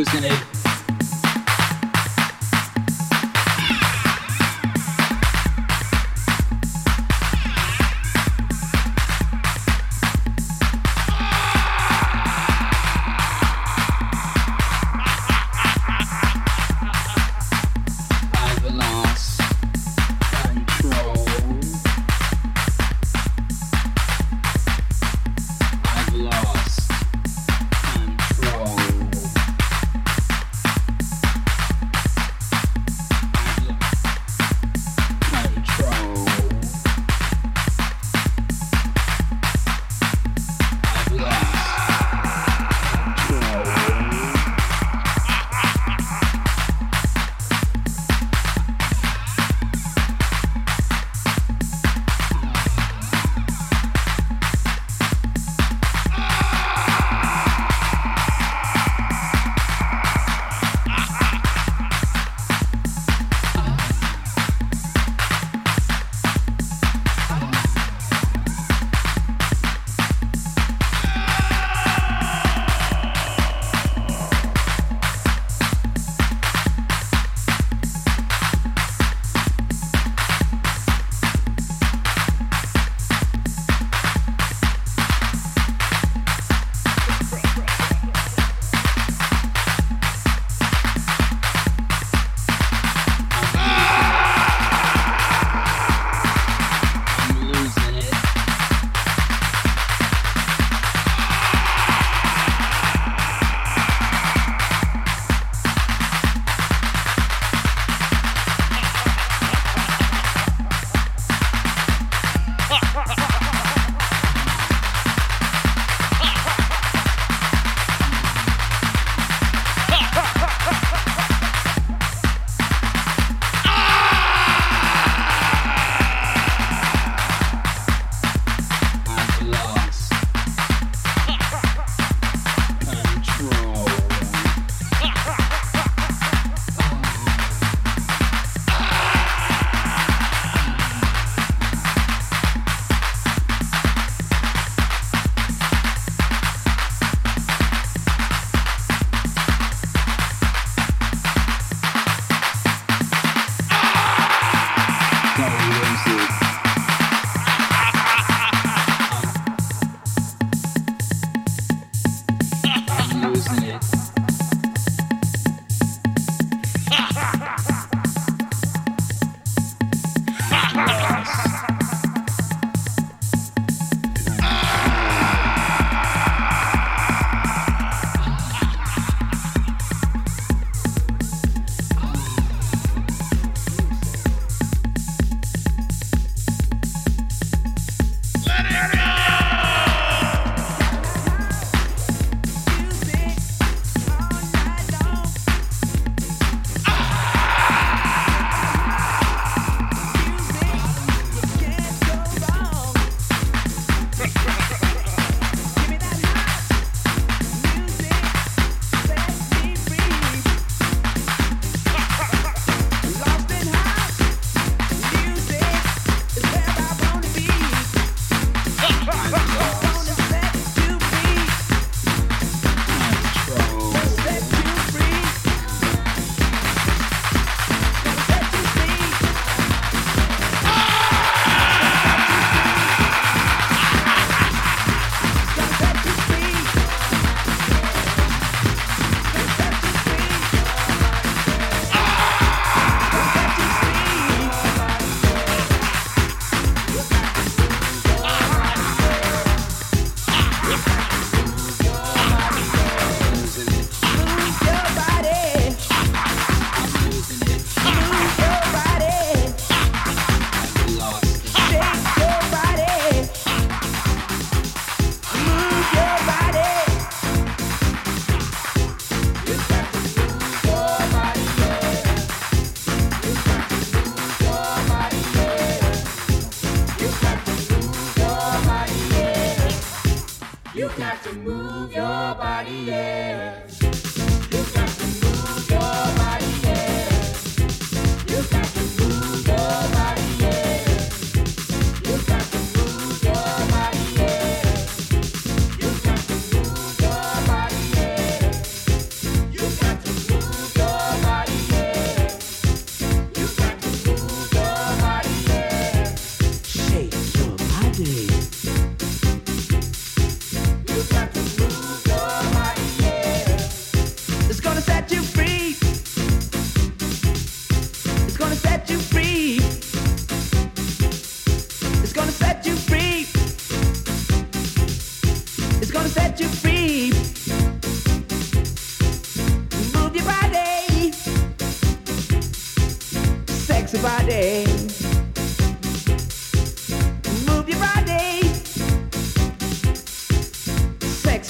losing it.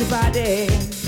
Body. Body.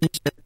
relationship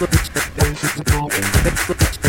on the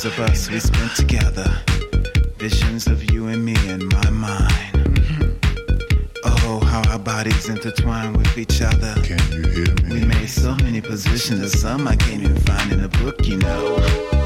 pictures of us we spent together, visions of you and me in my mind. Oh, how our bodies intertwine with each other. Can you hear me? We made so many positions, some I can't even find in a book, you know.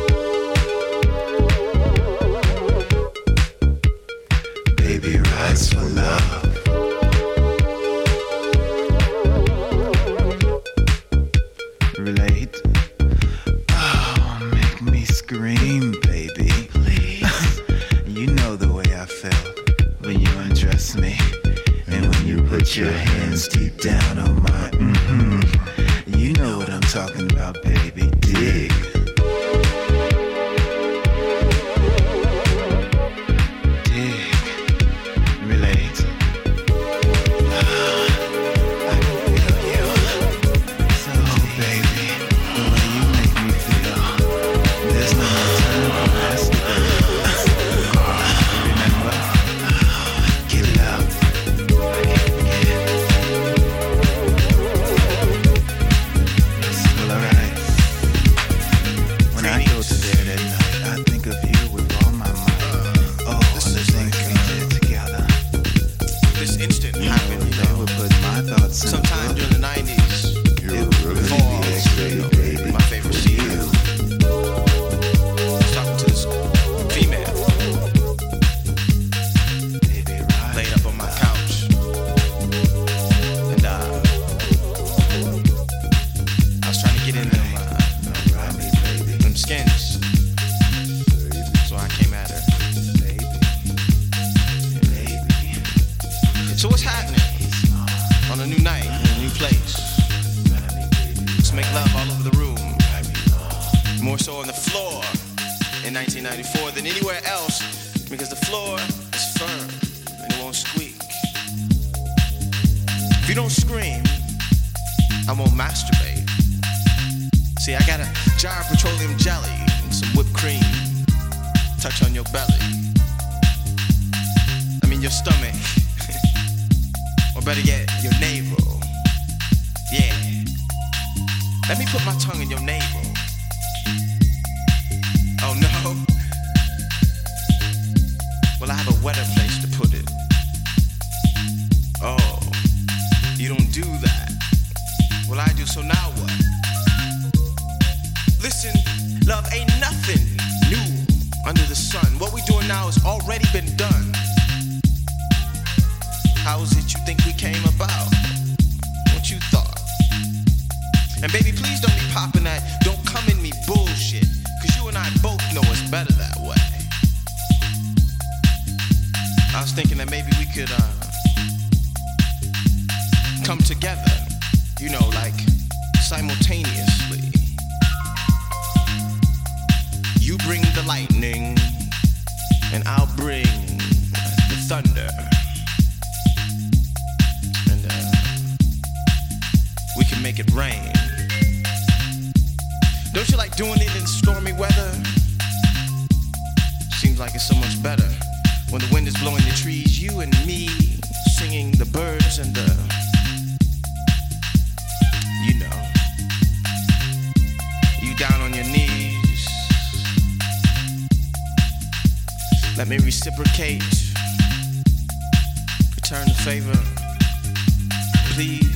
reciprocate, return the favor, please.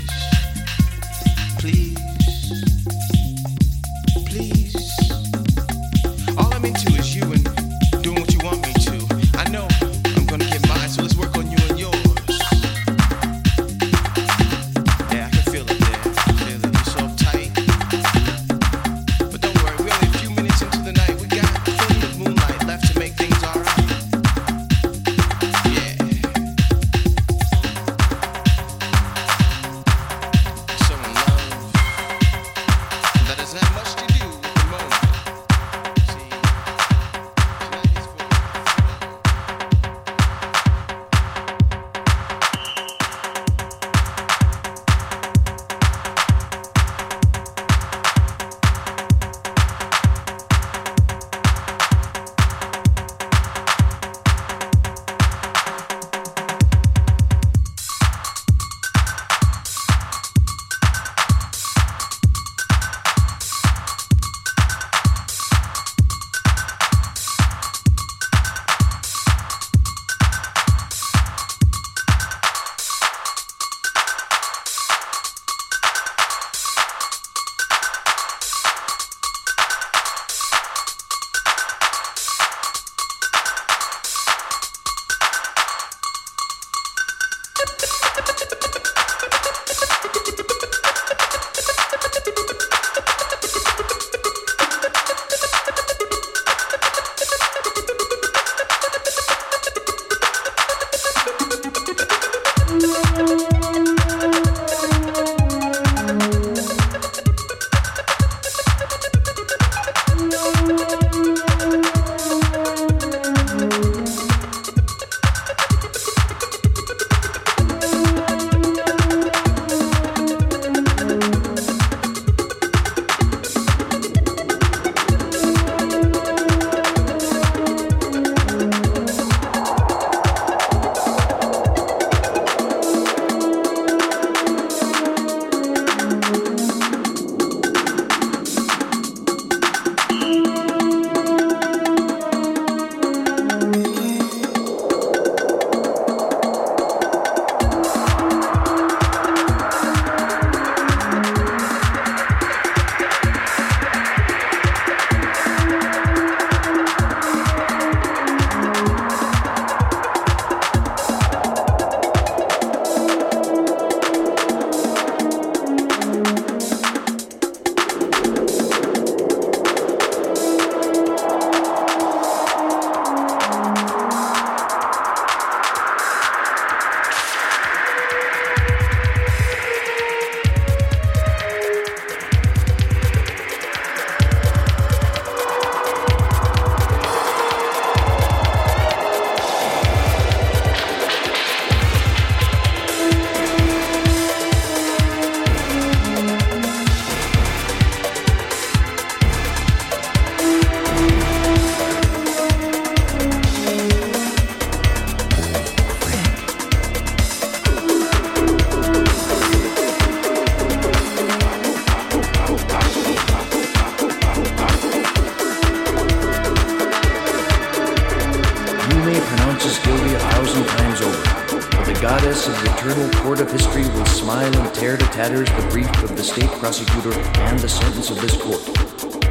Goddess of the eternal court of history will smile and tear to tatters the brief of the state prosecutor and the sentence of this court.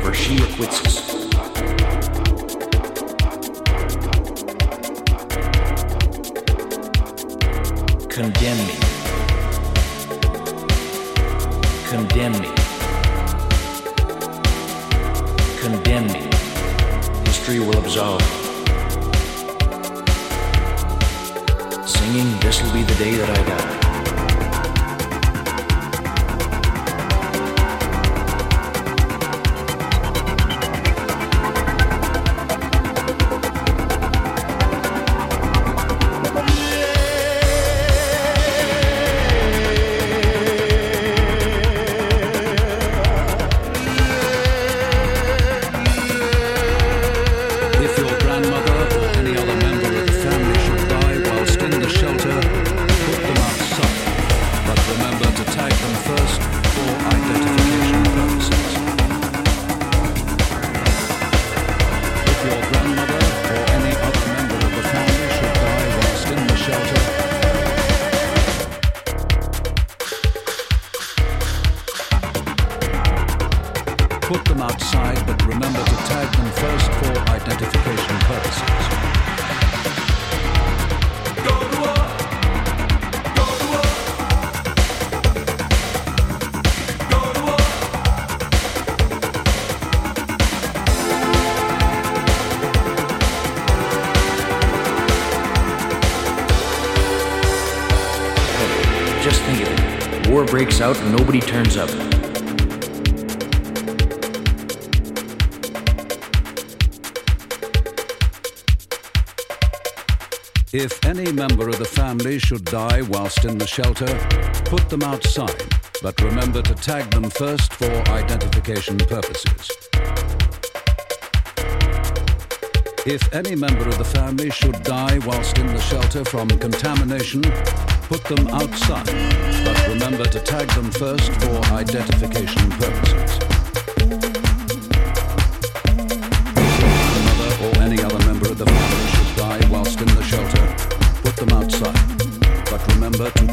For she acquits us. Condemn me. Condemn me. Condemn me. History will absolve. Singing, this will be the day that I die. Breaks out and nobody turns up. If any member of the family should die whilst in the shelter, put them outside, but remember to tag them first for identification purposes. If any member of the family should die whilst in the shelter from contamination, put them outside, remember to tag them first for identification purposes. If mother or any other member of the family should die whilst in the shelter, put them outside, but remember to